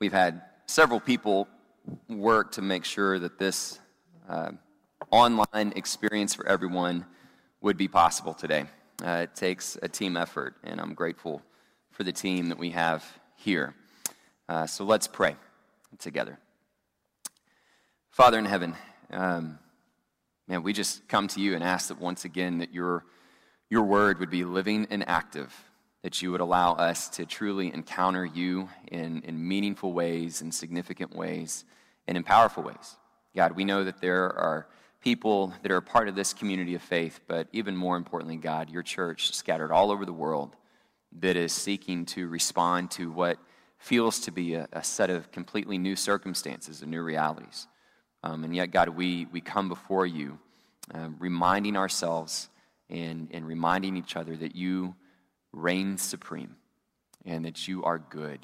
We've had several people work to make sure that this uh, online experience for everyone would be possible today. Uh, it takes a team effort, and I'm grateful for the team that we have here. Uh, so let's pray together. Father in heaven, um, man, we just come to you and ask that once again that your, your word would be living and active, that you would allow us to truly encounter you in, in meaningful ways, in significant ways, and in powerful ways. God, we know that there are people that are part of this community of faith, but even more importantly, God, your church scattered all over the world that is seeking to respond to what feels to be a, a set of completely new circumstances and new realities. Um, and yet, God, we, we come before you, uh, reminding ourselves and, and reminding each other that you reign supreme and that you are good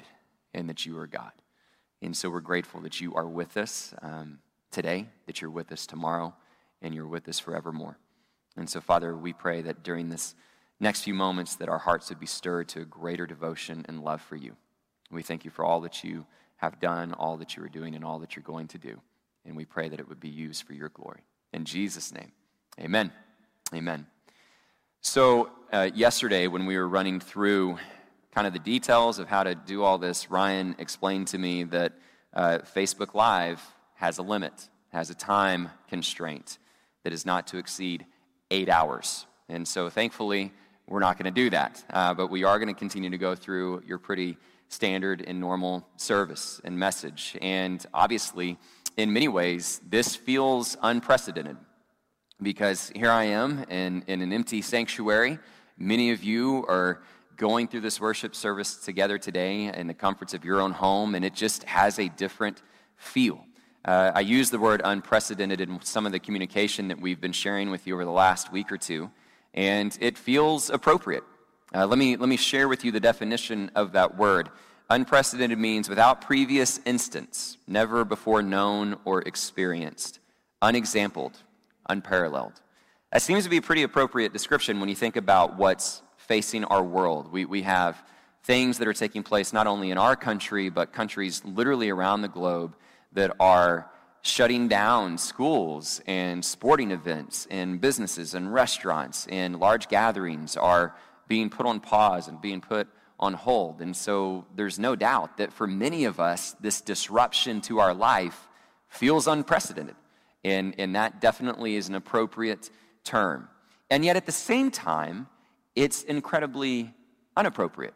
and that you are God. And so we're grateful that you are with us um, today, that you're with us tomorrow, and you're with us forevermore. And so, Father, we pray that during this next few moments that our hearts would be stirred to a greater devotion and love for you. We thank you for all that you have done, all that you are doing, and all that you're going to do. And we pray that it would be used for your glory. In Jesus' name, amen. Amen. So, uh, yesterday, when we were running through kind of the details of how to do all this, Ryan explained to me that uh, Facebook Live has a limit, has a time constraint that is not to exceed eight hours. And so, thankfully, we're not going to do that. Uh, but we are going to continue to go through your pretty standard and normal service and message. And obviously, in many ways, this feels unprecedented because here I am in, in an empty sanctuary. Many of you are going through this worship service together today in the comforts of your own home, and it just has a different feel. Uh, I use the word unprecedented in some of the communication that we've been sharing with you over the last week or two, and it feels appropriate. Uh, let, me, let me share with you the definition of that word. Unprecedented means without previous instance, never before known or experienced, unexampled, unparalleled. That seems to be a pretty appropriate description when you think about what's facing our world. We, we have things that are taking place not only in our country, but countries literally around the globe that are shutting down schools and sporting events and businesses and restaurants and large gatherings are being put on pause and being put on hold. And so there's no doubt that for many of us, this disruption to our life feels unprecedented. And, and that definitely is an appropriate term. And yet at the same time, it's incredibly unappropriate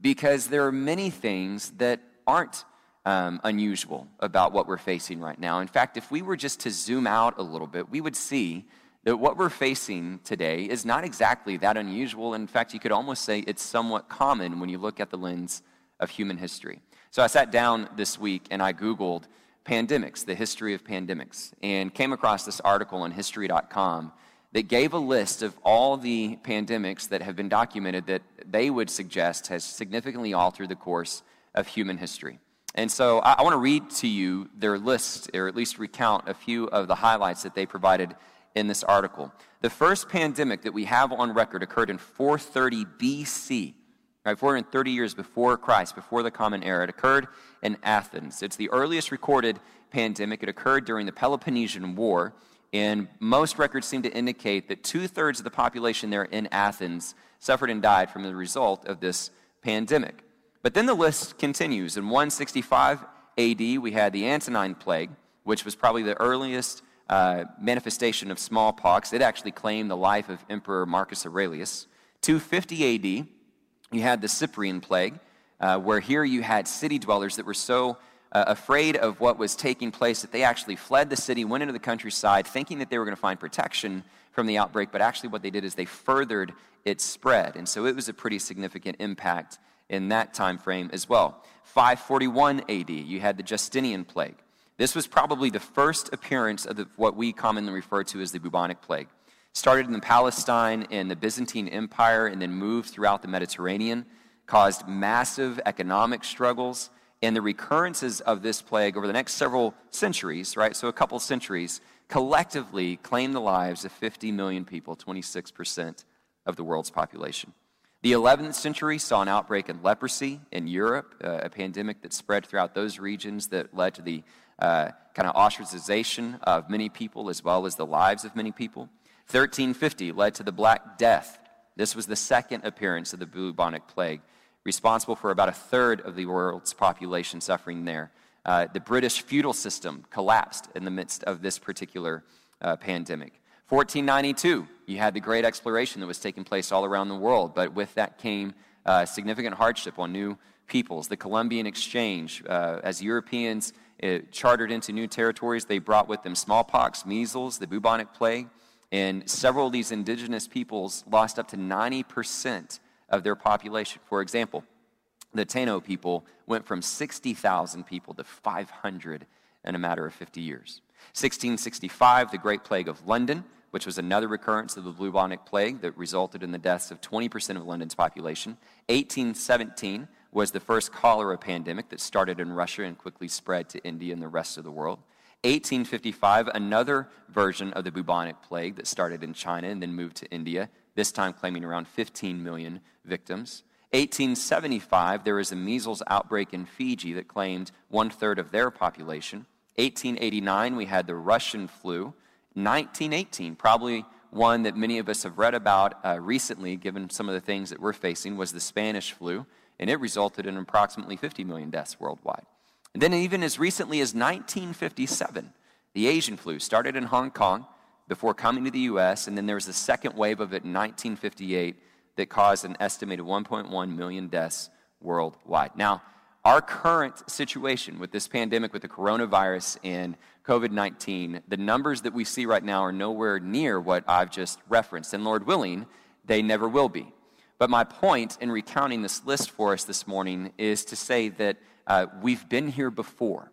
because there are many things that aren't um, unusual about what we're facing right now. In fact, if we were just to zoom out a little bit, we would see that what we're facing today is not exactly that unusual. In fact, you could almost say it's somewhat common when you look at the lens of human history. So I sat down this week and I Googled pandemics, the history of pandemics, and came across this article on history.com that gave a list of all the pandemics that have been documented that they would suggest has significantly altered the course of human history. And so I, I want to read to you their list, or at least recount a few of the highlights that they provided in this article. The first pandemic that we have on record occurred in 430 BC, right, 430 years before Christ, before the Common Era. It occurred in Athens. It's the earliest recorded pandemic. It occurred during the Peloponnesian War, and most records seem to indicate that two thirds of the population there in Athens suffered and died from the result of this pandemic. But then the list continues. In 165 AD, we had the Antonine Plague, which was probably the earliest uh, manifestation of smallpox. It actually claimed the life of Emperor Marcus Aurelius. 250 AD, you had the Cyprian Plague, uh, where here you had city dwellers that were so uh, afraid of what was taking place that they actually fled the city, went into the countryside, thinking that they were going to find protection from the outbreak, but actually what they did is they furthered its spread. And so it was a pretty significant impact in that time frame as well. 541 AD, you had the Justinian plague. This was probably the first appearance of the, what we commonly refer to as the bubonic plague. Started in Palestine and the Byzantine Empire and then moved throughout the Mediterranean, caused massive economic struggles, and the recurrences of this plague over the next several centuries, right, so a couple centuries, collectively claimed the lives of 50 million people, 26% of the world's population. The 11th century saw an outbreak in leprosy in Europe, uh, a pandemic that spread throughout those regions that led to the uh, kind of ostracization of many people as well as the lives of many people. 1350 led to the Black Death. This was the second appearance of the bubonic plague, responsible for about a third of the world's population suffering there. Uh, the British feudal system collapsed in the midst of this particular uh, pandemic. 1492, you had the great exploration that was taking place all around the world, but with that came uh, significant hardship on new peoples. The Columbian Exchange, uh, as Europeans chartered into new territories, they brought with them smallpox, measles, the bubonic plague, and several of these indigenous peoples lost up to 90% of their population. For example, the Taino people went from 60,000 people to 500 in a matter of 50 years. 1665, the Great Plague of London which was another recurrence of the bubonic plague that resulted in the deaths of 20% of London's population. 1817 was the first cholera pandemic that started in Russia and quickly spread to India and the rest of the world. 1855, another version of the bubonic plague that started in China and then moved to India, this time claiming around 15 million victims. 1875, there was a measles outbreak in Fiji that claimed one third of their population. 1889, we had the Russian flu, 1918, probably one that many of us have read about uh, recently, given some of the things that we're facing, was the Spanish flu, and it resulted in approximately 50 million deaths worldwide. And then, even as recently as 1957, the Asian flu started in Hong Kong before coming to the U.S., and then there was a second wave of it in 1958 that caused an estimated 1.1 million deaths worldwide. Now, our current situation with this pandemic, with the coronavirus and COVID 19, the numbers that we see right now are nowhere near what I've just referenced. And Lord willing, they never will be. But my point in recounting this list for us this morning is to say that uh, we've been here before.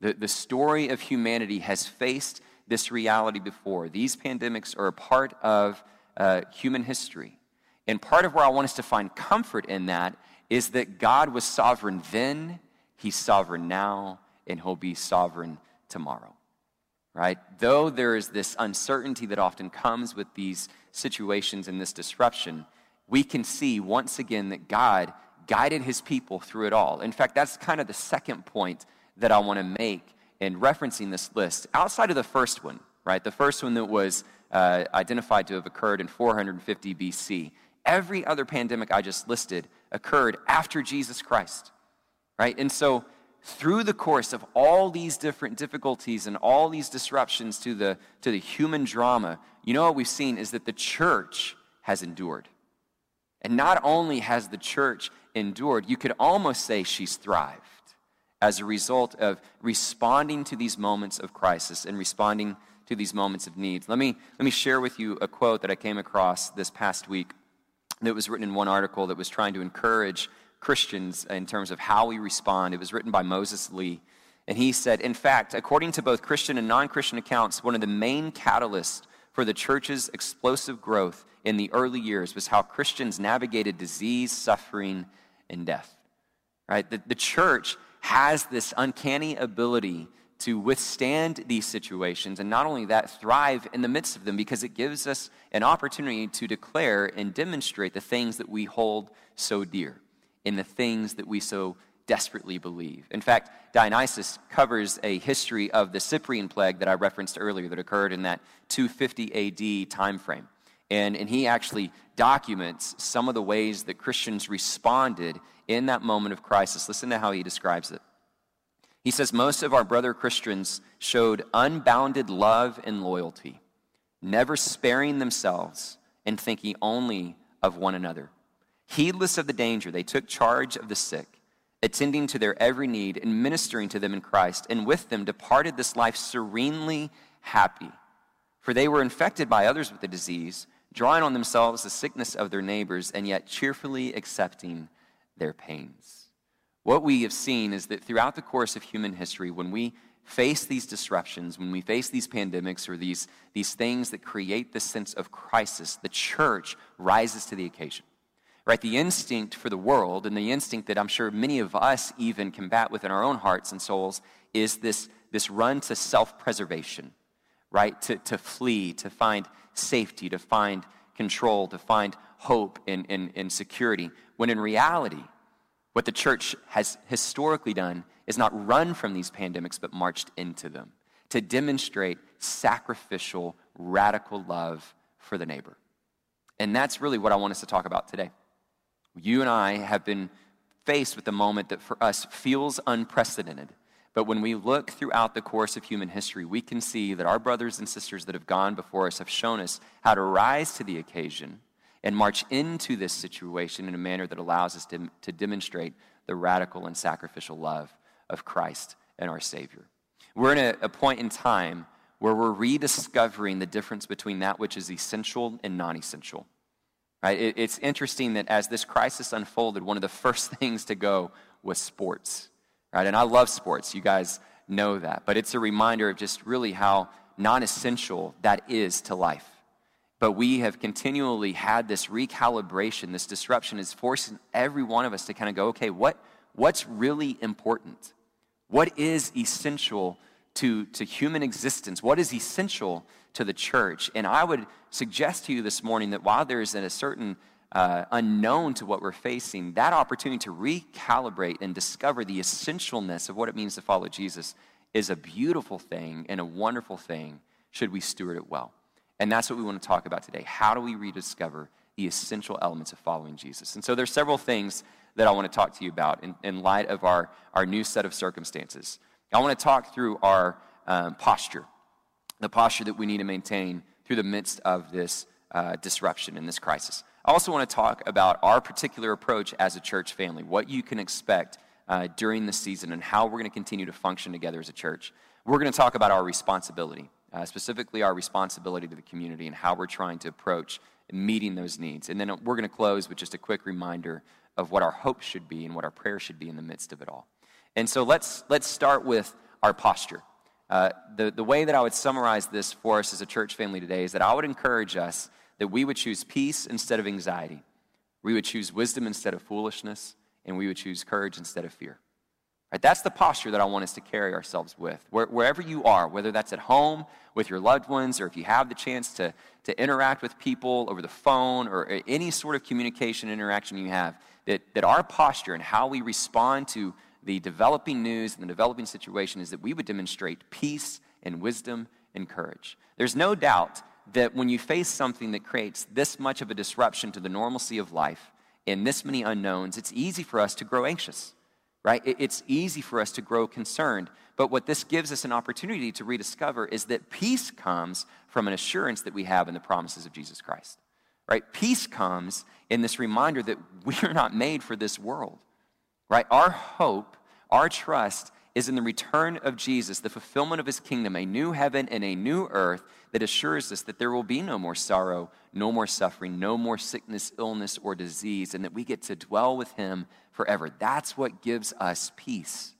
The, the story of humanity has faced this reality before. These pandemics are a part of uh, human history. And part of where I want us to find comfort in that is that God was sovereign then, He's sovereign now, and He'll be sovereign tomorrow. Right? Though there is this uncertainty that often comes with these situations and this disruption, we can see once again that God guided his people through it all. In fact, that's kind of the second point that I want to make in referencing this list. Outside of the first one, right? The first one that was uh, identified to have occurred in 450 BC. Every other pandemic I just listed occurred after Jesus Christ, right? And so through the course of all these different difficulties and all these disruptions to the, to the human drama, you know what we've seen is that the church has endured. And not only has the church endured, you could almost say she's thrived as a result of responding to these moments of crisis and responding to these moments of need. Let me, let me share with you a quote that I came across this past week that was written in one article that was trying to encourage Christians in terms of how we respond. It was written by Moses Lee. And he said, in fact, according to both Christian and non Christian accounts, one of the main catalysts for the church's explosive growth in the early years was how Christians navigated disease, suffering, and death. Right? The, the church has this uncanny ability to withstand these situations and not only that, thrive in the midst of them because it gives us an opportunity to declare and demonstrate the things that we hold so dear and the things that we so desperately believe. In fact, Dionysius covers a history of the Cyprian plague that I referenced earlier that occurred in that 250 AD time frame. And, and he actually documents some of the ways that Christians responded in that moment of crisis. Listen to how he describes it. He says, Most of our brother Christians showed unbounded love and loyalty, never sparing themselves and thinking only of one another. Heedless of the danger, they took charge of the sick, attending to their every need and ministering to them in Christ, and with them departed this life serenely happy. For they were infected by others with the disease, drawing on themselves the sickness of their neighbors, and yet cheerfully accepting their pains. What we have seen is that throughout the course of human history, when we face these disruptions, when we face these pandemics or these, these things that create this sense of crisis, the church rises to the occasion right? The instinct for the world, and the instinct that I'm sure many of us even combat within our own hearts and souls, is this, this run to self preservation, right? To, to flee, to find safety, to find control, to find hope and, and, and security, when in reality, what the church has historically done is not run from these pandemics, but marched into them to demonstrate sacrificial, radical love for the neighbor. And that's really what I want us to talk about today. You and I have been faced with a moment that for us feels unprecedented. But when we look throughout the course of human history, we can see that our brothers and sisters that have gone before us have shown us how to rise to the occasion and march into this situation in a manner that allows us to, to demonstrate the radical and sacrificial love of Christ and our Savior. We're in a, a point in time where we're rediscovering the difference between that which is essential and non essential. Right? It, it's interesting that as this crisis unfolded, one of the first things to go was sports. Right? And I love sports. You guys know that. But it's a reminder of just really how non essential that is to life. But we have continually had this recalibration, this disruption is forcing every one of us to kind of go, okay, what, what's really important? What is essential to, to human existence? What is essential to the church? And I would suggest to you this morning that while there is a certain uh, unknown to what we're facing, that opportunity to recalibrate and discover the essentialness of what it means to follow Jesus is a beautiful thing and a wonderful thing should we steward it well. And that's what we want to talk about today. How do we rediscover the essential elements of following Jesus? And so there's several things that I want to talk to you about in, in light of our, our new set of circumstances. I want to talk through our um, posture, the posture that we need to maintain through the midst of this uh, disruption in this crisis. I also want to talk about our particular approach as a church family, what you can expect uh, during the season, and how we're going to continue to function together as a church. We're going to talk about our responsibility uh, specifically our responsibility to the community and how we're trying to approach meeting those needs. And then we're going to close with just a quick reminder of what our hope should be and what our prayer should be in the midst of it all. And so let's, let's start with our posture. Uh, the, the way that I would summarize this for us as a church family today is that I would encourage us that we would choose peace instead of anxiety. We would choose wisdom instead of foolishness, and we would choose courage instead of fear. Right, that's the posture that I want us to carry ourselves with. Where, wherever you are, whether that's at home with your loved ones, or if you have the chance to, to interact with people over the phone, or any sort of communication interaction you have, that, that our posture and how we respond to the developing news and the developing situation is that we would demonstrate peace and wisdom and courage. There's no doubt that when you face something that creates this much of a disruption to the normalcy of life and this many unknowns, it's easy for us to grow anxious right? It's easy for us to grow concerned. But what this gives us an opportunity to rediscover is that peace comes from an assurance that we have in the promises of Jesus Christ, right? Peace comes in this reminder that we are not made for this world, right? Our hope, our trust is in the return of Jesus, the fulfillment of his kingdom, a new heaven and a new earth that assures us that there will be no more sorrow, no more suffering, no more sickness, illness, or disease, and that we get to dwell with him forever. That's what gives us peace.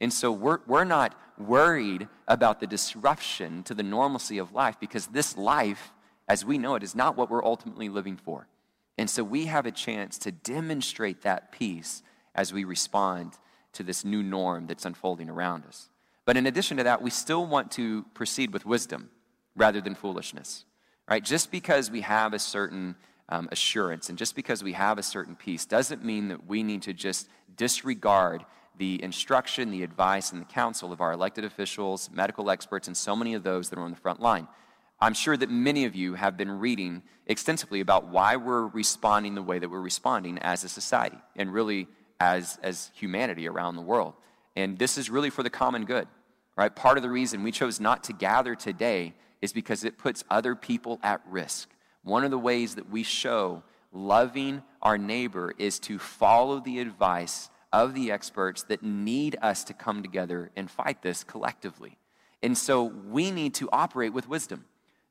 And so we're, we're not worried about the disruption to the normalcy of life because this life, as we know it, is not what we're ultimately living for. And so we have a chance to demonstrate that peace as we respond to this new norm that's unfolding around us. But in addition to that, we still want to proceed with wisdom rather than foolishness, right? Just because we have a certain um, assurance and just because we have a certain peace doesn't mean that we need to just disregard the instruction, the advice, and the counsel of our elected officials, medical experts, and so many of those that are on the front line. I'm sure that many of you have been reading extensively about why we're responding the way that we're responding as a society and really as, as humanity around the world. And this is really for the common good, right? Part of the reason we chose not to gather today is because it puts other people at risk. One of the ways that we show loving our neighbor is to follow the advice of the experts that need us to come together and fight this collectively. And so we need to operate with wisdom.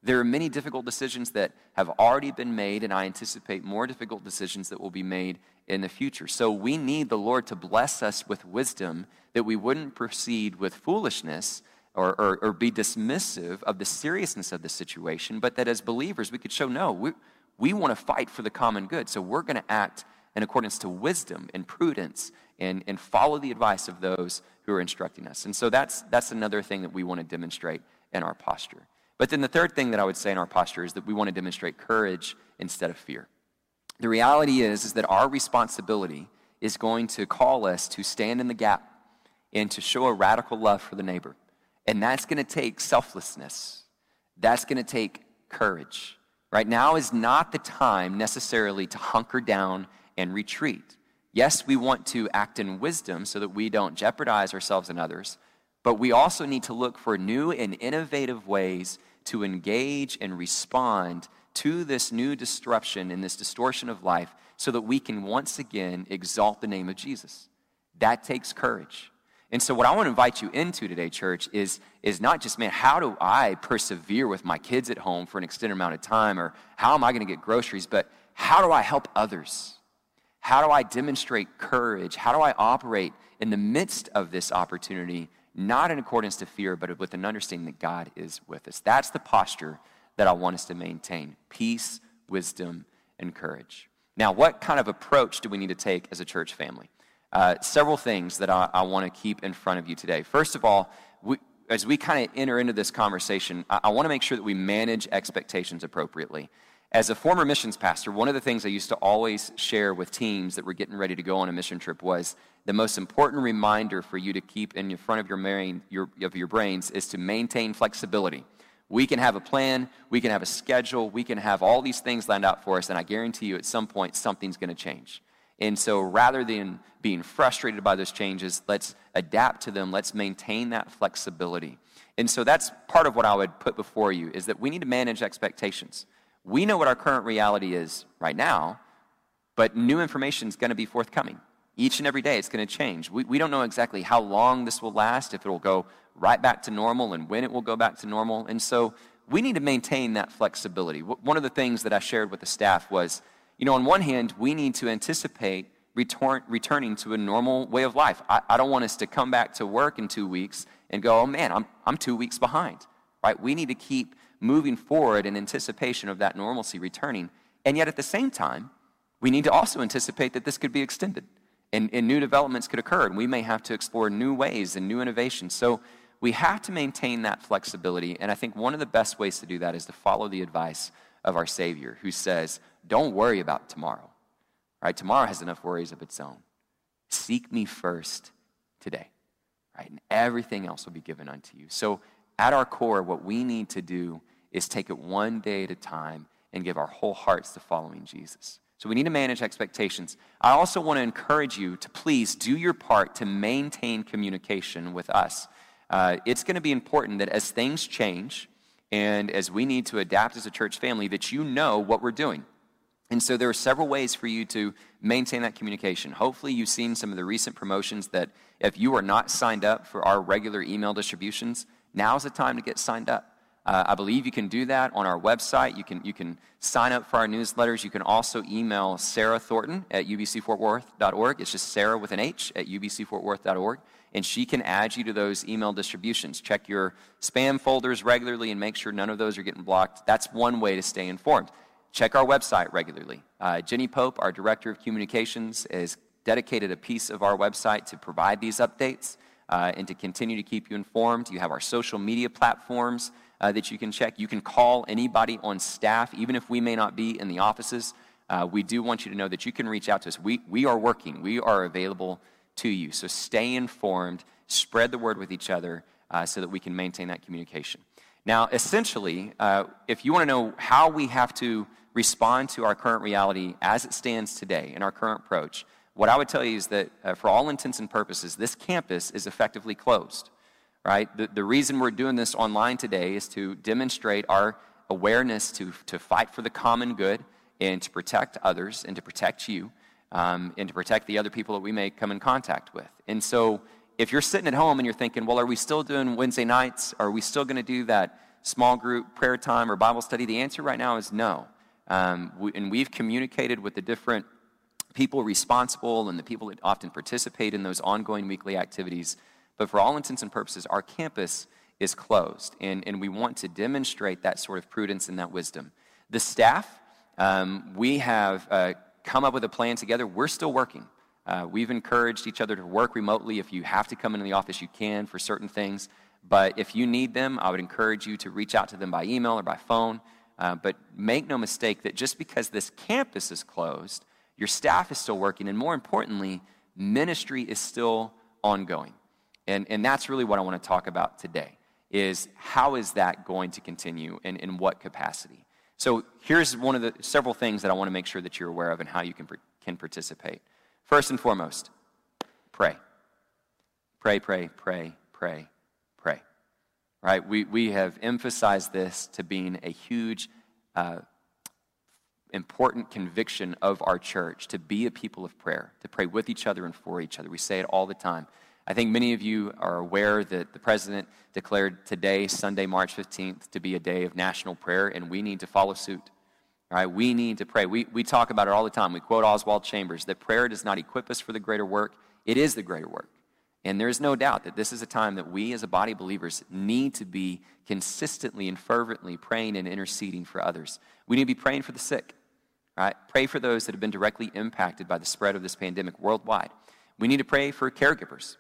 There are many difficult decisions that have already been made, and I anticipate more difficult decisions that will be made in the future. So we need the Lord to bless us with wisdom that we wouldn't proceed with foolishness or, or, or be dismissive of the seriousness of the situation, but that as believers we could show no, we, we want to fight for the common good. So we're going to act in accordance to wisdom and prudence and, and follow the advice of those who are instructing us. And so that's, that's another thing that we want to demonstrate in our posture. But then the third thing that I would say in our posture is that we want to demonstrate courage instead of fear. The reality is, is that our responsibility is going to call us to stand in the gap and to show a radical love for the neighbor. And that's going to take selflessness. That's going to take courage. Right now is not the time necessarily to hunker down and retreat. Yes, we want to act in wisdom so that we don't jeopardize ourselves and others, but we also need to look for new and innovative ways to engage and respond to this new disruption and this distortion of life so that we can once again exalt the name of Jesus. That takes courage. And so, what I want to invite you into today, church, is, is not just, man, how do I persevere with my kids at home for an extended amount of time, or how am I going to get groceries, but how do I help others? How do I demonstrate courage? How do I operate in the midst of this opportunity, not in accordance to fear, but with an understanding that God is with us? That's the posture that I want us to maintain peace, wisdom, and courage. Now, what kind of approach do we need to take as a church family? Uh, several things that I, I want to keep in front of you today. First of all, we, as we kind of enter into this conversation, I, I want to make sure that we manage expectations appropriately. As a former missions pastor, one of the things I used to always share with teams that were getting ready to go on a mission trip was the most important reminder for you to keep in front of your, your, of your brains is to maintain flexibility. We can have a plan, we can have a schedule, we can have all these things lined out for us, and I guarantee you at some point something's going to change. And so rather than being frustrated by those changes, let's adapt to them, let's maintain that flexibility. And so that's part of what I would put before you is that we need to manage expectations. We know what our current reality is right now, but new information is going to be forthcoming. Each and every day it's going to change. We, we don't know exactly how long this will last, if it will go right back to normal and when it will go back to normal. And so we need to maintain that flexibility. One of the things that I shared with the staff was, you know, on one hand, we need to anticipate return, returning to a normal way of life. I, I don't want us to come back to work in two weeks and go, oh man, I'm, I'm two weeks behind, right? We need to keep moving forward in anticipation of that normalcy returning. And yet at the same time, we need to also anticipate that this could be extended and, and new developments could occur, and we may have to explore new ways and new innovations. So we have to maintain that flexibility. And I think one of the best ways to do that is to follow the advice of our Savior, who says, Don't worry about tomorrow. Right? Tomorrow has enough worries of its own. Seek me first today. Right? And everything else will be given unto you. So at our core, what we need to do is take it one day at a time and give our whole hearts to following Jesus. So we need to manage expectations. I also want to encourage you to please do your part to maintain communication with us. Uh, it's going to be important that as things change and as we need to adapt as a church family, that you know what we're doing. And so there are several ways for you to maintain that communication. Hopefully, you've seen some of the recent promotions that if you are not signed up for our regular email distributions, now's the time to get signed up. Uh, I believe you can do that on our website. You can, you can sign up for our newsletters. You can also email Sarah Thornton at ubcfortworth.org. It's just Sarah with an H at ubcfortworth.org. And she can add you to those email distributions. Check your spam folders regularly and make sure none of those are getting blocked. That's one way to stay informed. Check our website regularly. Uh, Jenny Pope, our Director of Communications, has dedicated a piece of our website to provide these updates uh, and to continue to keep you informed. You have our social media platforms uh, that you can check. You can call anybody on staff, even if we may not be in the offices. Uh, we do want you to know that you can reach out to us. We, we are working, we are available to you. So stay informed, spread the word with each other uh, so that we can maintain that communication. Now, essentially, uh, if you want to know how we have to respond to our current reality as it stands today in our current approach, what I would tell you is that uh, for all intents and purposes, this campus is effectively closed right? The, the reason we're doing this online today is to demonstrate our awareness to, to fight for the common good and to protect others and to protect you um, and to protect the other people that we may come in contact with. And so if you're sitting at home and you're thinking, well, are we still doing Wednesday nights? Are we still going to do that small group prayer time or Bible study? The answer right now is no. Um, we, and we've communicated with the different people responsible and the people that often participate in those ongoing weekly activities but for all intents and purposes, our campus is closed. And, and we want to demonstrate that sort of prudence and that wisdom. The staff, um, we have uh, come up with a plan together. We're still working. Uh, we've encouraged each other to work remotely. If you have to come into the office, you can for certain things. But if you need them, I would encourage you to reach out to them by email or by phone. Uh, but make no mistake that just because this campus is closed, your staff is still working, and more importantly, ministry is still ongoing. And, and that's really what I want to talk about today is how is that going to continue and in what capacity? So here's one of the several things that I want to make sure that you're aware of and how you can, can participate. First and foremost, pray. Pray, pray, pray, pray, pray. Right? We, we have emphasized this to being a huge, uh, important conviction of our church to be a people of prayer, to pray with each other and for each other. We say it all the time. I think many of you are aware that the president declared today, Sunday, March 15th, to be a day of national prayer, and we need to follow suit. Right, we need to pray. We, we talk about it all the time. We quote Oswald Chambers that prayer does not equip us for the greater work, it is the greater work. And there's no doubt that this is a time that we as a body of believers need to be consistently and fervently praying and interceding for others. We need to be praying for the sick, right? Pray for those that have been directly impacted by the spread of this pandemic worldwide. We need to pray for caregivers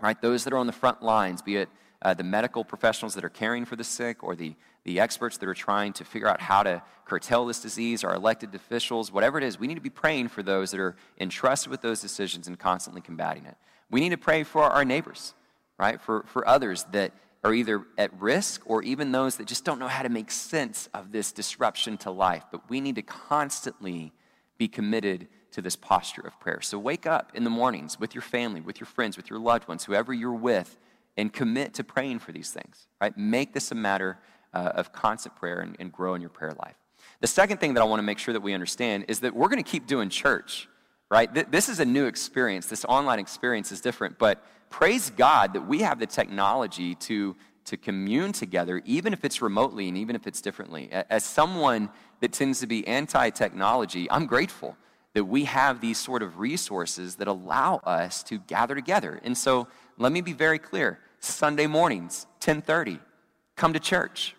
right? Those that are on the front lines, be it uh, the medical professionals that are caring for the sick or the, the experts that are trying to figure out how to curtail this disease, our elected officials, whatever it is, we need to be praying for those that are entrusted with those decisions and constantly combating it. We need to pray for our neighbors, right? For, for others that are either at risk or even those that just don't know how to make sense of this disruption to life. But we need to constantly be committed to this posture of prayer. So wake up in the mornings with your family, with your friends, with your loved ones, whoever you're with, and commit to praying for these things, right? Make this a matter uh, of constant prayer and, and grow in your prayer life. The second thing that I want to make sure that we understand is that we're going to keep doing church, right? Th- this is a new experience. This online experience is different, but praise God that we have the technology to, to commune together, even if it's remotely and even if it's differently. As someone that tends to be anti technology, I'm grateful that we have these sort of resources that allow us to gather together. And so let me be very clear. Sunday mornings, 1030, come to church.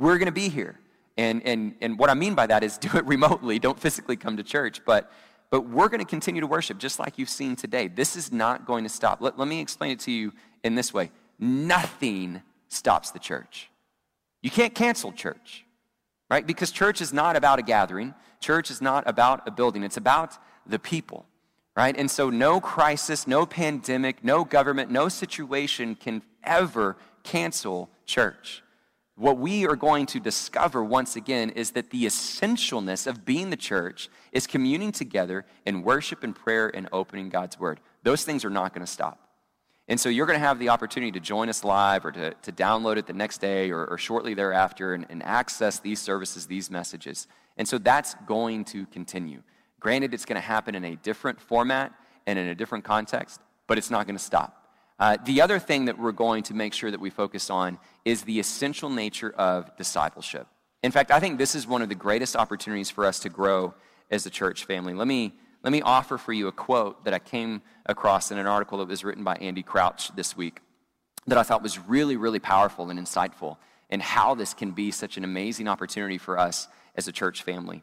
We're going to be here. And, and, and what I mean by that is do it remotely. Don't physically come to church. But, but we're going to continue to worship just like you've seen today. This is not going to stop. Let, let me explain it to you in this way nothing stops the church. You can't cancel church right? Because church is not about a gathering, church is not about a building, it's about the people, right? And so, no crisis, no pandemic, no government, no situation can ever cancel church. What we are going to discover once again is that the essentialness of being the church is communing together in worship and prayer and opening God's word. Those things are not going to stop. And so you're going to have the opportunity to join us live or to, to download it the next day or, or shortly thereafter and, and access these services, these messages. And so that's going to continue. Granted, it's going to happen in a different format and in a different context, but it's not going to stop. Uh, the other thing that we're going to make sure that we focus on is the essential nature of discipleship. In fact, I think this is one of the greatest opportunities for us to grow as a church family. Let me let me offer for you a quote that I came across in an article that was written by Andy Crouch this week that I thought was really, really powerful and insightful and how this can be such an amazing opportunity for us as a church family.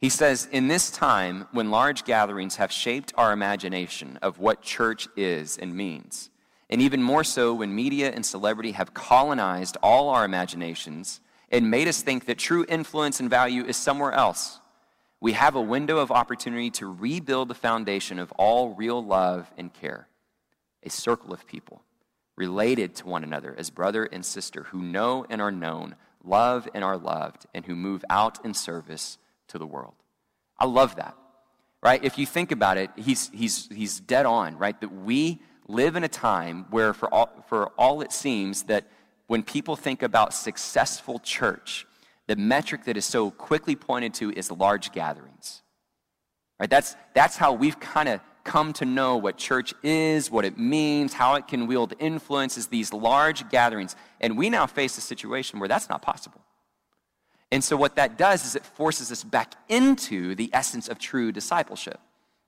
He says, In this time when large gatherings have shaped our imagination of what church is and means, and even more so when media and celebrity have colonized all our imaginations and made us think that true influence and value is somewhere else we have a window of opportunity to rebuild the foundation of all real love and care. A circle of people related to one another as brother and sister who know and are known, love and are loved, and who move out in service to the world. I love that, right? If you think about it, he's, he's, he's dead on, right? That we live in a time where, for all, for all it seems, that when people think about successful church, the metric that is so quickly pointed to is large gatherings. Right? That's, that's how we've kind of come to know what church is, what it means, how it can wield influence, is these large gatherings. And we now face a situation where that's not possible. And so, what that does is it forces us back into the essence of true discipleship,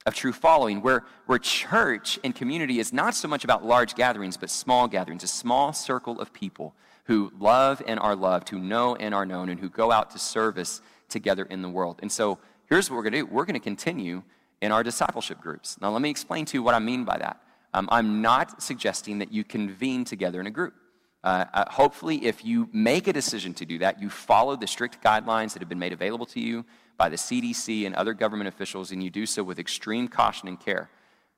of true following, where, where church and community is not so much about large gatherings, but small gatherings, a small circle of people who love and are loved, who know and are known, and who go out to service together in the world. And so here's what we're going to do we're going to continue in our discipleship groups. Now, let me explain to you what I mean by that. Um, I'm not suggesting that you convene together in a group. Uh, uh, hopefully, if you make a decision to do that, you follow the strict guidelines that have been made available to you by the CDC and other government officials, and you do so with extreme caution and care.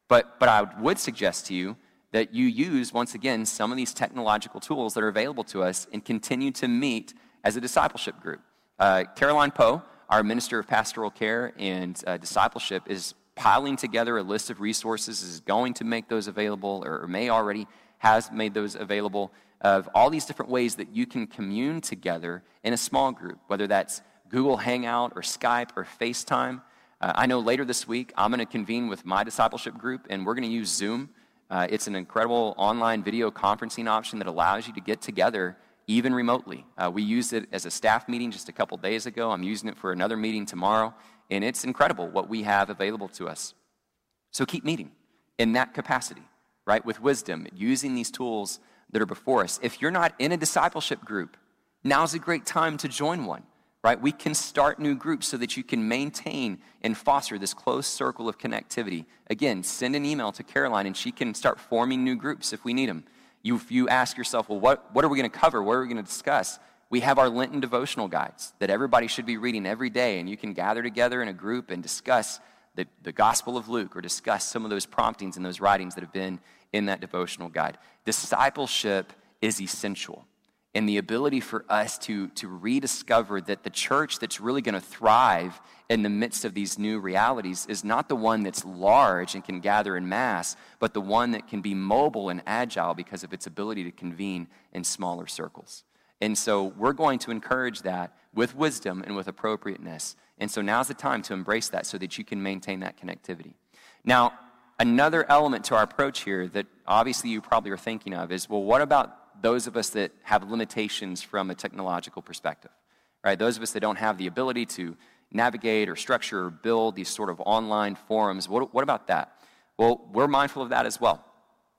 But, but I would suggest to you that you use, once again, some of these technological tools that are available to us and continue to meet as a discipleship group. Uh, Caroline Poe, our Minister of Pastoral Care and uh, Discipleship, is piling together a list of resources, is going to make those available, or, may already has made those available, of all these different ways that you can commune together in a small group, whether that's Google Hangout or Skype or FaceTime. Uh, I know later this week I'm going to convene with my discipleship group, and we're going to use Zoom. Uh, it's an incredible online video conferencing option that allows you to get together even remotely. Uh, we used it as a staff meeting just a couple days ago. I'm using it for another meeting tomorrow, and it's incredible what we have available to us. So keep meeting in that capacity, right? With wisdom, using these tools that are before us. If you're not in a discipleship group, now's a great time to join one right? We can start new groups so that you can maintain and foster this close circle of connectivity. Again, send an email to Caroline and she can start forming new groups if we need them. You, if you ask yourself, well, what, what are we going to cover? What are we going to discuss? We have our Lenten devotional guides that everybody should be reading every day, and you can gather together in a group and discuss the, the Gospel of Luke or discuss some of those promptings and those writings that have been in that devotional guide. Discipleship is essential and the ability for us to, to rediscover that the church that's really going to thrive in the midst of these new realities is not the one that's large and can gather in mass, but the one that can be mobile and agile because of its ability to convene in smaller circles. And so we're going to encourage that with wisdom and with appropriateness. And so now's the time to embrace that so that you can maintain that connectivity. Now, another element to our approach here that obviously you probably are thinking of is well, what about those of us that have limitations from a technological perspective, right? Those of us that don't have the ability to navigate or structure or build these sort of online forums. What, what about that? Well, we're mindful of that as well.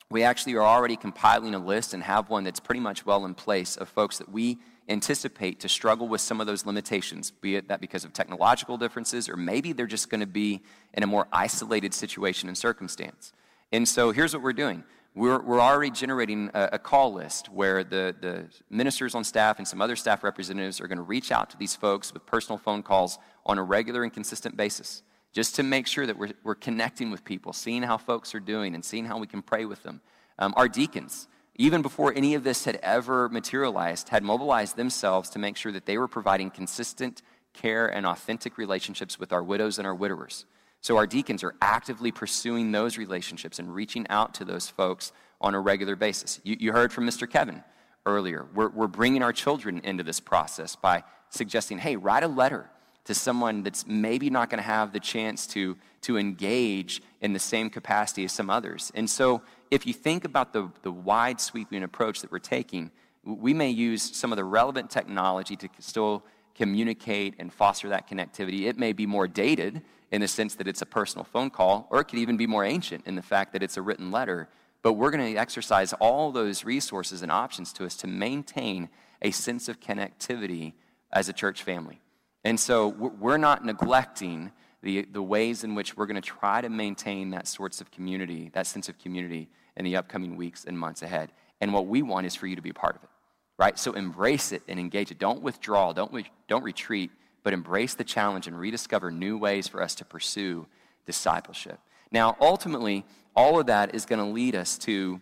We actually are already compiling a list and have one that's pretty much well in place of folks that we anticipate to struggle with some of those limitations, be it that because of technological differences, or maybe they're just going to be in a more isolated situation and circumstance. And so here's what we're doing we're, we're already generating a, a, call list where the, the ministers on staff and some other staff representatives are going to reach out to these folks with personal phone calls on a regular and consistent basis just to make sure that we're, we're connecting with people, seeing how folks are doing, and seeing how we can pray with them. Um, our deacons, even before any of this had ever materialized, had mobilized themselves to make sure that they were providing consistent care and authentic relationships with our widows and our widowers. So our deacons are actively pursuing those relationships and reaching out to those folks on a regular basis. You, you heard from Mr. Kevin earlier. We're, we're bringing our children into this process by suggesting, hey, write a letter to someone that's maybe not going to have the chance to, to engage in the same capacity as some others. And so, if you think about the, the wide sweeping approach that we're taking, we may use some of the relevant technology to still communicate and foster that connectivity. It may be more dated in the sense that it's a personal phone call, or it could even be more ancient in the fact that it's a written letter. But we're going to exercise all those resources and options to us to maintain a sense of connectivity as a church family. And so we're not neglecting the, the ways in which we're going to try to maintain that sorts of community, that sense of community in the upcoming weeks and months ahead. And what we want is for you to be a part of it, right? So embrace it and engage it. Don't withdraw, don't, don't retreat, but embrace the challenge and rediscover new ways for us to pursue discipleship. Now, ultimately, all of that is going to lead us to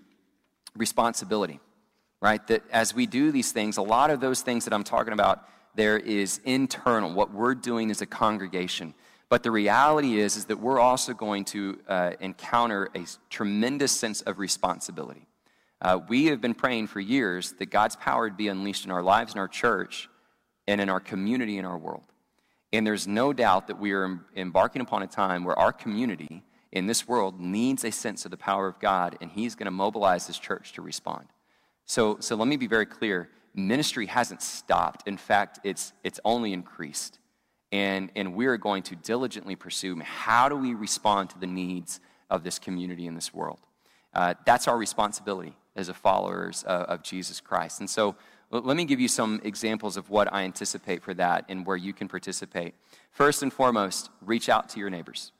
responsibility, right? That as we do these things, a lot of those things that I'm talking about, there is internal, what we're doing as a congregation. But the reality is, is that we're also going to uh, encounter a tremendous sense of responsibility. Uh, we have been praying for years that God's power would be unleashed in our lives, in our church, and in our community, in our world. And there's no doubt that we are embarking upon a time where our community in this world needs a sense of the power of God, and He's going to mobilize His church to respond. So, so let me be very clear ministry hasn't stopped. In fact, it's, it's only increased. And, and we're going to diligently pursue how do we respond to the needs of this community in this world. Uh, that's our responsibility as a followers of, of Jesus Christ. And so let me give you some examples of what I anticipate for that and where you can participate. First and foremost, reach out to your neighbors.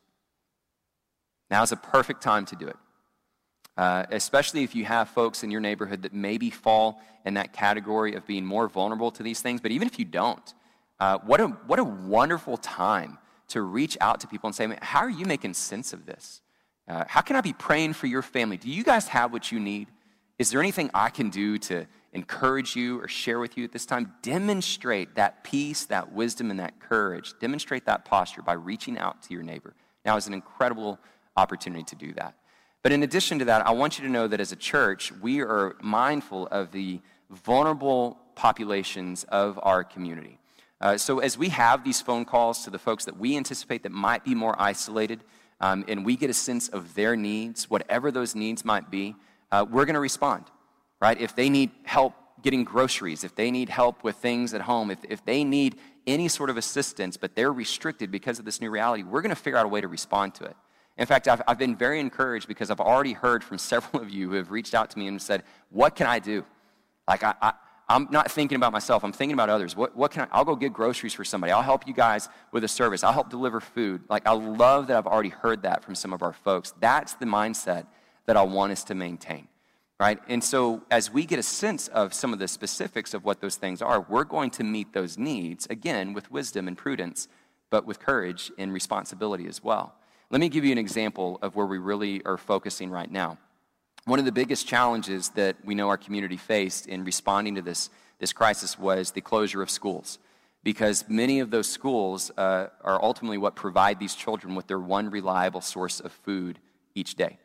Now is a perfect time to do it. Uh, especially if you have folks in your neighborhood that maybe fall in that category of being more vulnerable to these things. But even if you don't, uh, what, a, what a wonderful time to reach out to people and say, How are you making sense of this? Uh, how can I be praying for your family? Do you guys have what you need? Is there anything I can do to encourage you or share with you at this time? Demonstrate that peace, that wisdom, and that courage. Demonstrate that posture by reaching out to your neighbor. Now is an incredible opportunity to do that. But in addition to that, I want you to know that as a church, we are mindful of the vulnerable populations of our community. Uh, so as we have these phone calls to the folks that we anticipate that might be more isolated, um, and we get a sense of their needs, whatever those needs might be, uh, we're going to respond, right? If they need help getting groceries, if they need help with things at home, if, if they need any sort of assistance, but they're restricted because of this new reality, we're going to figure out a way to respond to it. In fact, I've, I've been very encouraged because I've already heard from several of you who have reached out to me and said, What can I do? Like, I, I, I'm not thinking about myself, I'm thinking about others. What, what can I, I'll go get groceries for somebody. I'll help you guys with a service. I'll help deliver food. Like, I love that I've already heard that from some of our folks. That's the mindset that I want us to maintain right? And so, as we get a sense of some of the specifics of what those things are, we're going to meet those needs, again, with wisdom and prudence, but with courage and responsibility as well. Let me give you an example of where we really are focusing right now. One of the biggest challenges that we know our community faced in responding to this, this crisis was the closure of schools. Because many of those schools uh, are ultimately what provide these children with their one reliable source of food each day.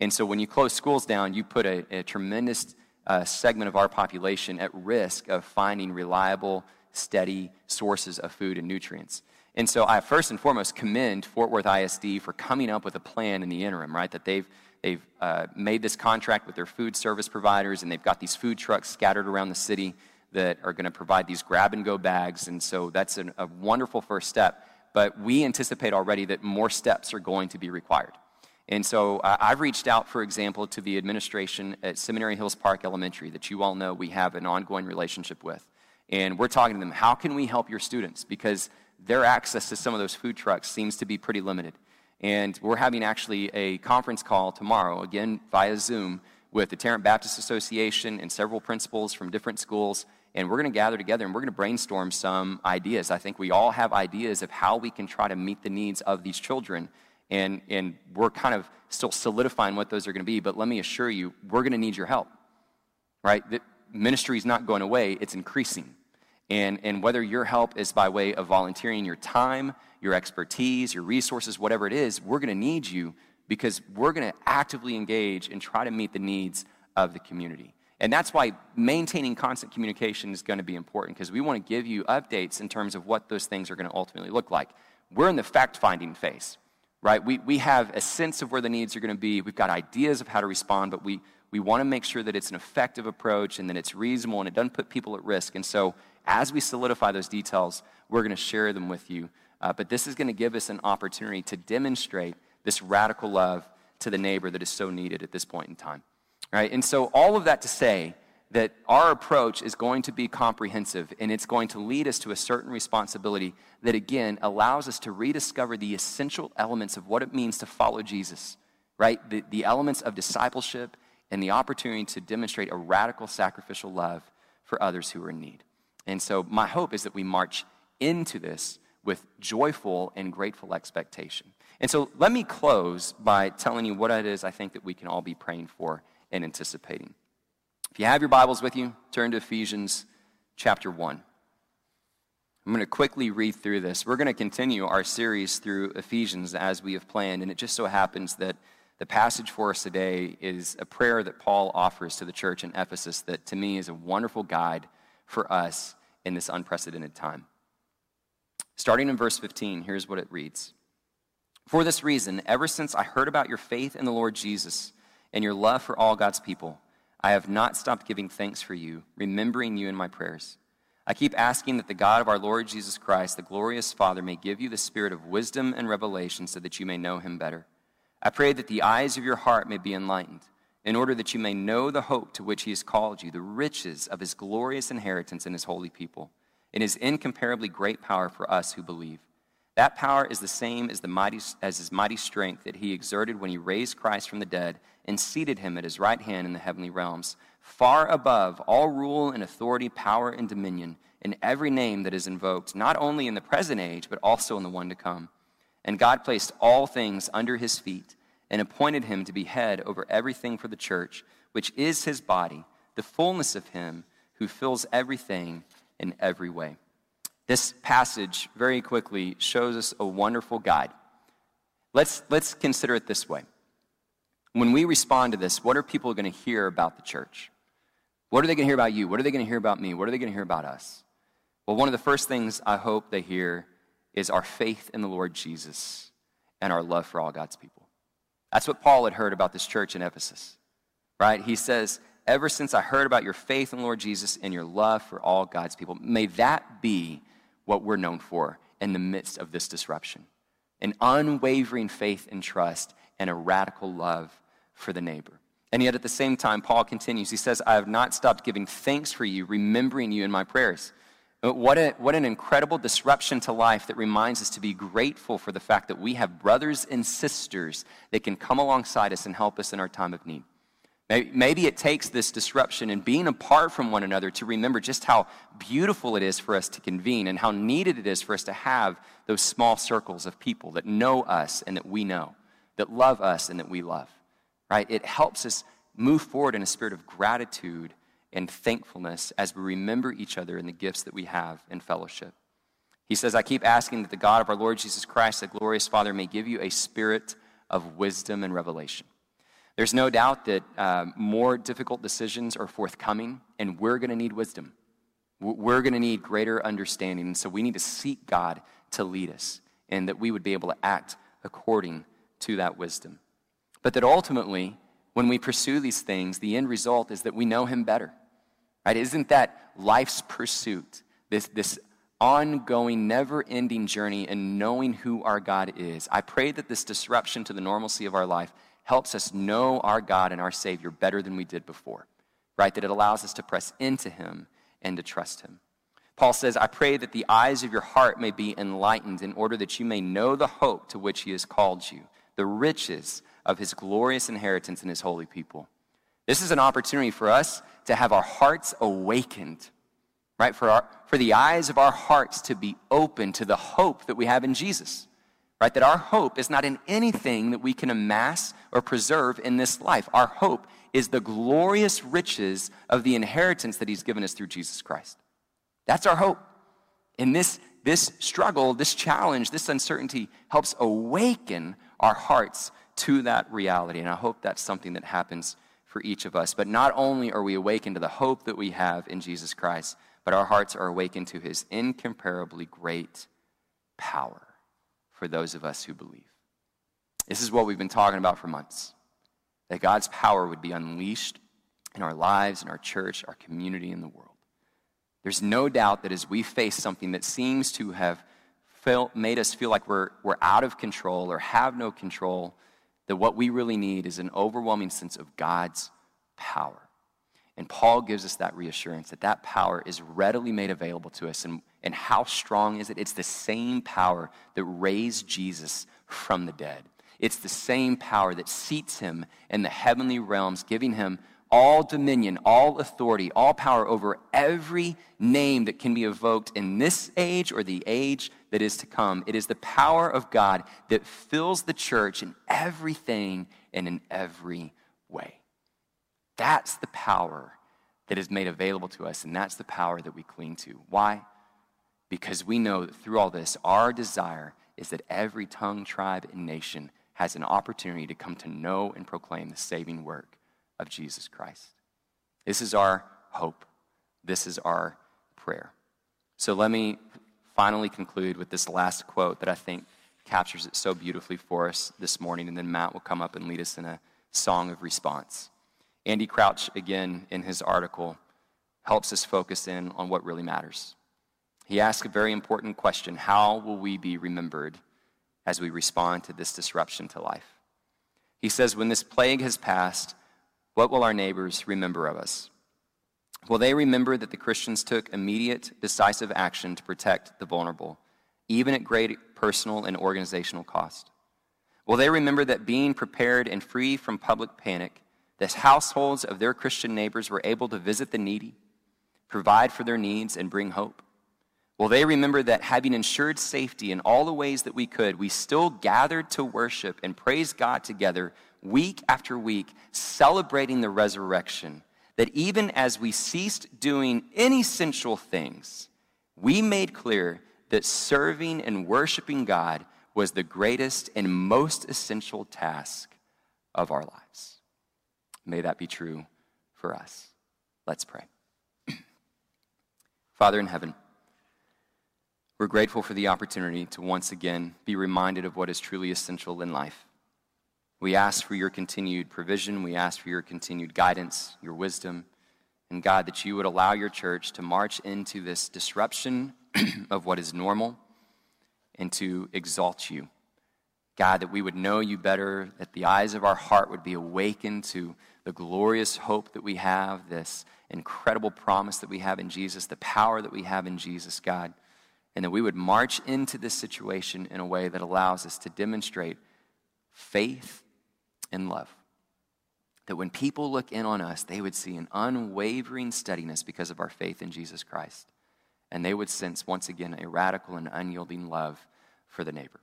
And so when you close schools down, you put a, a tremendous uh, segment of our population at risk of finding reliable, steady sources of food and nutrients. And so I first and foremost commend Fort Worth ISD for coming up with a plan in the interim, right? That they've, they've uh, made this contract with their food service providers and they've got these food trucks scattered around the city that are going to provide these grab and go bags. And so that's an, a wonderful first step. But we anticipate already that more steps are going to be required. And so uh, I've reached out, for example, to the administration at Seminary Hills Park Elementary that you all know we have an ongoing relationship with. And we're talking to them, how can we help your students? Because their access to some of those food trucks seems to be pretty limited. And we're having actually a conference call tomorrow, again via Zoom, with the Tarrant Baptist Association and several principals from different schools. And we're going to gather together and we're going to brainstorm some ideas. I think we all have ideas of how we can try to meet the needs of these children. And, and we're kind of still solidifying what those are going to be. But let me assure you, we're going to need your help, right? The ministry is not going away, it's increasing. And, and whether your help is by way of volunteering your time, your expertise, your resources, whatever it is, we're going to need you because we're going to actively engage and try to meet the needs of the community. And that's why maintaining constant communication is going to be important because we want to give you updates in terms of what those things are going to ultimately look like. We're in the fact finding phase, right? We, we have a sense of where the needs are going to be. We've got ideas of how to respond, but we, we want to make sure that it's an effective approach and that it's reasonable and it doesn't put people at risk. And so as we solidify those details, we're going to share them with you. Uh, but this is going to give us an opportunity to demonstrate this radical love to the neighbor that is so needed at this point in time. Right? And so, all of that to say that our approach is going to be comprehensive and it's going to lead us to a certain responsibility that, again, allows us to rediscover the essential elements of what it means to follow Jesus, right? The, the elements of discipleship and the opportunity to demonstrate a radical sacrificial love for others who are in need. And so, my hope is that we march into this with joyful and grateful expectation. And so, let me close by telling you what it is I think that we can all be praying for and anticipating. If you have your Bibles with you, turn to Ephesians chapter 1. I'm going to quickly read through this. We're going to continue our series through Ephesians as we have planned, and it just so happens that the passage for us today is a prayer that Paul offers to the church in Ephesus that to me is a wonderful guide for us in this unprecedented time. Starting in verse 15, here's what it reads For this reason, ever since I heard about your faith in the Lord Jesus and your love for all God's people, I have not stopped giving thanks for you, remembering you in my prayers. I keep asking that the God of our Lord Jesus Christ, the glorious Father, may give you the spirit of wisdom and revelation so that you may know him better. I pray that the eyes of your heart may be enlightened in order that you may know the hope to which he has called you, the riches of his glorious inheritance in his holy people, and his incomparably great power for us who believe. That power is the same as, the mighty, as his mighty strength that he exerted when he raised Christ from the dead and seated him at his right hand in the heavenly realms, far above all rule and authority, power and dominion, in every name that is invoked, not only in the present age, but also in the one to come. And God placed all things under his feet and appointed him to be head over everything for the church, which is his body, the fullness of him who fills everything in every way. This passage very quickly shows us a wonderful guide. Let's, let's consider it this way. When we respond to this, what are people going to hear about the church? What are they going to hear about you? What are they going to hear about me? What are they going to hear about us? Well, one of the first things I hope they hear is our faith in the Lord Jesus and our love for all God's people. That's what Paul had heard about this church in Ephesus, right? He says, Ever since I heard about your faith in the Lord Jesus and your love for all God's people, may that be what we're known for in the midst of this disruption an unwavering faith and trust and a radical love for the neighbor. And yet at the same time, Paul continues. He says, I have not stopped giving thanks for you, remembering you in my prayers. What, a, what an incredible disruption to life that reminds us to be grateful for the fact that we have brothers and sisters that can come alongside us and help us in our time of need. Maybe it takes this disruption and being apart from one another to remember just how beautiful it is for us to convene and how needed it is for us to have those small circles of people that know us and that we know, that love us and that we love. Right? It helps us move forward in a spirit of gratitude and thankfulness as we remember each other and the gifts that we have in fellowship. He says, I keep asking that the God of our Lord Jesus Christ, the glorious Father, may give you a spirit of wisdom and revelation. There's no doubt that uh, more difficult decisions are forthcoming, and we're going to need wisdom. We're going to need greater understanding. And so we need to seek God to lead us, and that we would be able to act according to that wisdom. But that ultimately, when we pursue these things, the end result is that we know Him better. Right? Isn't that life's pursuit? This, this ongoing, never ending journey in knowing who our God is. I pray that this disruption to the normalcy of our life helps us know our God and our Savior better than we did before, right? That it allows us to press into Him and to trust Him. Paul says, I pray that the eyes of your heart may be enlightened in order that you may know the hope to which He has called you, the riches of His glorious inheritance in His holy people. This is an opportunity for us to have our hearts awakened, right? For, our, for the eyes of our hearts to be open to the hope that we have in Jesus, right? That our hope is not in anything that we can amass or preserve in this life. Our hope is the glorious riches of the inheritance that He's given us through Jesus Christ. That's our hope. And this, this struggle, this challenge, this uncertainty helps awaken our hearts to that reality. And I hope that's something that happens for each of us. But not only are we awakened to the hope that we have in Jesus Christ, but our hearts are awakened to his incomparably great power for those of us who believe. This is what we've been talking about for months that God's power would be unleashed in our lives, in our church, our community, in the world. There's no doubt that as we face something that seems to have felt, made us feel like we're, we're out of control or have no control, that what we really need is an overwhelming sense of God's power. And Paul gives us that reassurance that that power is readily made available to us. And, and how strong is it? It's the same power that raised Jesus from the dead. It's the same power that seats him in the heavenly realms, giving him all dominion, all authority, all power over every name that can be evoked in this age or the age that is to come. It is the power of God that fills the church in everything and in every way. That's the power that is made available to us, and that's the power that we cling to. Why? Because we know that through all this, our desire is that every tongue, tribe, and nation has an opportunity to come to know and proclaim the saving work of Jesus Christ. This is our hope. This is our prayer. So let me finally conclude with this last quote that I think captures it so beautifully for us this morning, and then Matt will come up and lead us in a song of response. Andy Crouch, again, in his article, helps us focus in on what really matters. He asks a very important question How will we be remembered as we respond to this disruption to life? He says, When this plague has passed, what will our neighbors remember of us? Will they remember that the Christians took immediate, decisive action to protect the vulnerable, even at great personal, and organizational cost? Will they remember that being prepared and free from public panic, the households of their Christian neighbors were able to visit the needy, provide for their needs, and bring hope? Will they remember that having ensured safety in all the ways that we could, we still gathered to worship and praise God together week after week, celebrating the resurrection? That even as we ceased doing inessential things, we made clear that serving and worshiping God was the greatest and most essential task of our lives. May that be true for us. Let's pray. Father in heaven, we're grateful for the opportunity to once again be reminded of what is truly essential in life. We ask for your continued provision. We ask for your continued guidance, your wisdom. And God, that you would allow your church to march into this disruption of what is normal and to exalt you. God, that we would know you better, that the eyes of our heart would be awakened to the glorious hope that we have, this incredible promise that we have in Jesus, the power that we have in Jesus, God and that we would march into this situation in a way that allows us to demonstrate faith and love. That when people look in on us, they would see an unwavering steadiness because of our faith in Jesus Christ. And they would sense, once again, a radical and unyielding love for the neighbor.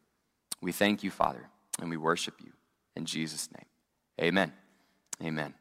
We thank you, Father, and we worship you. In Jesus' name, amen. Amen.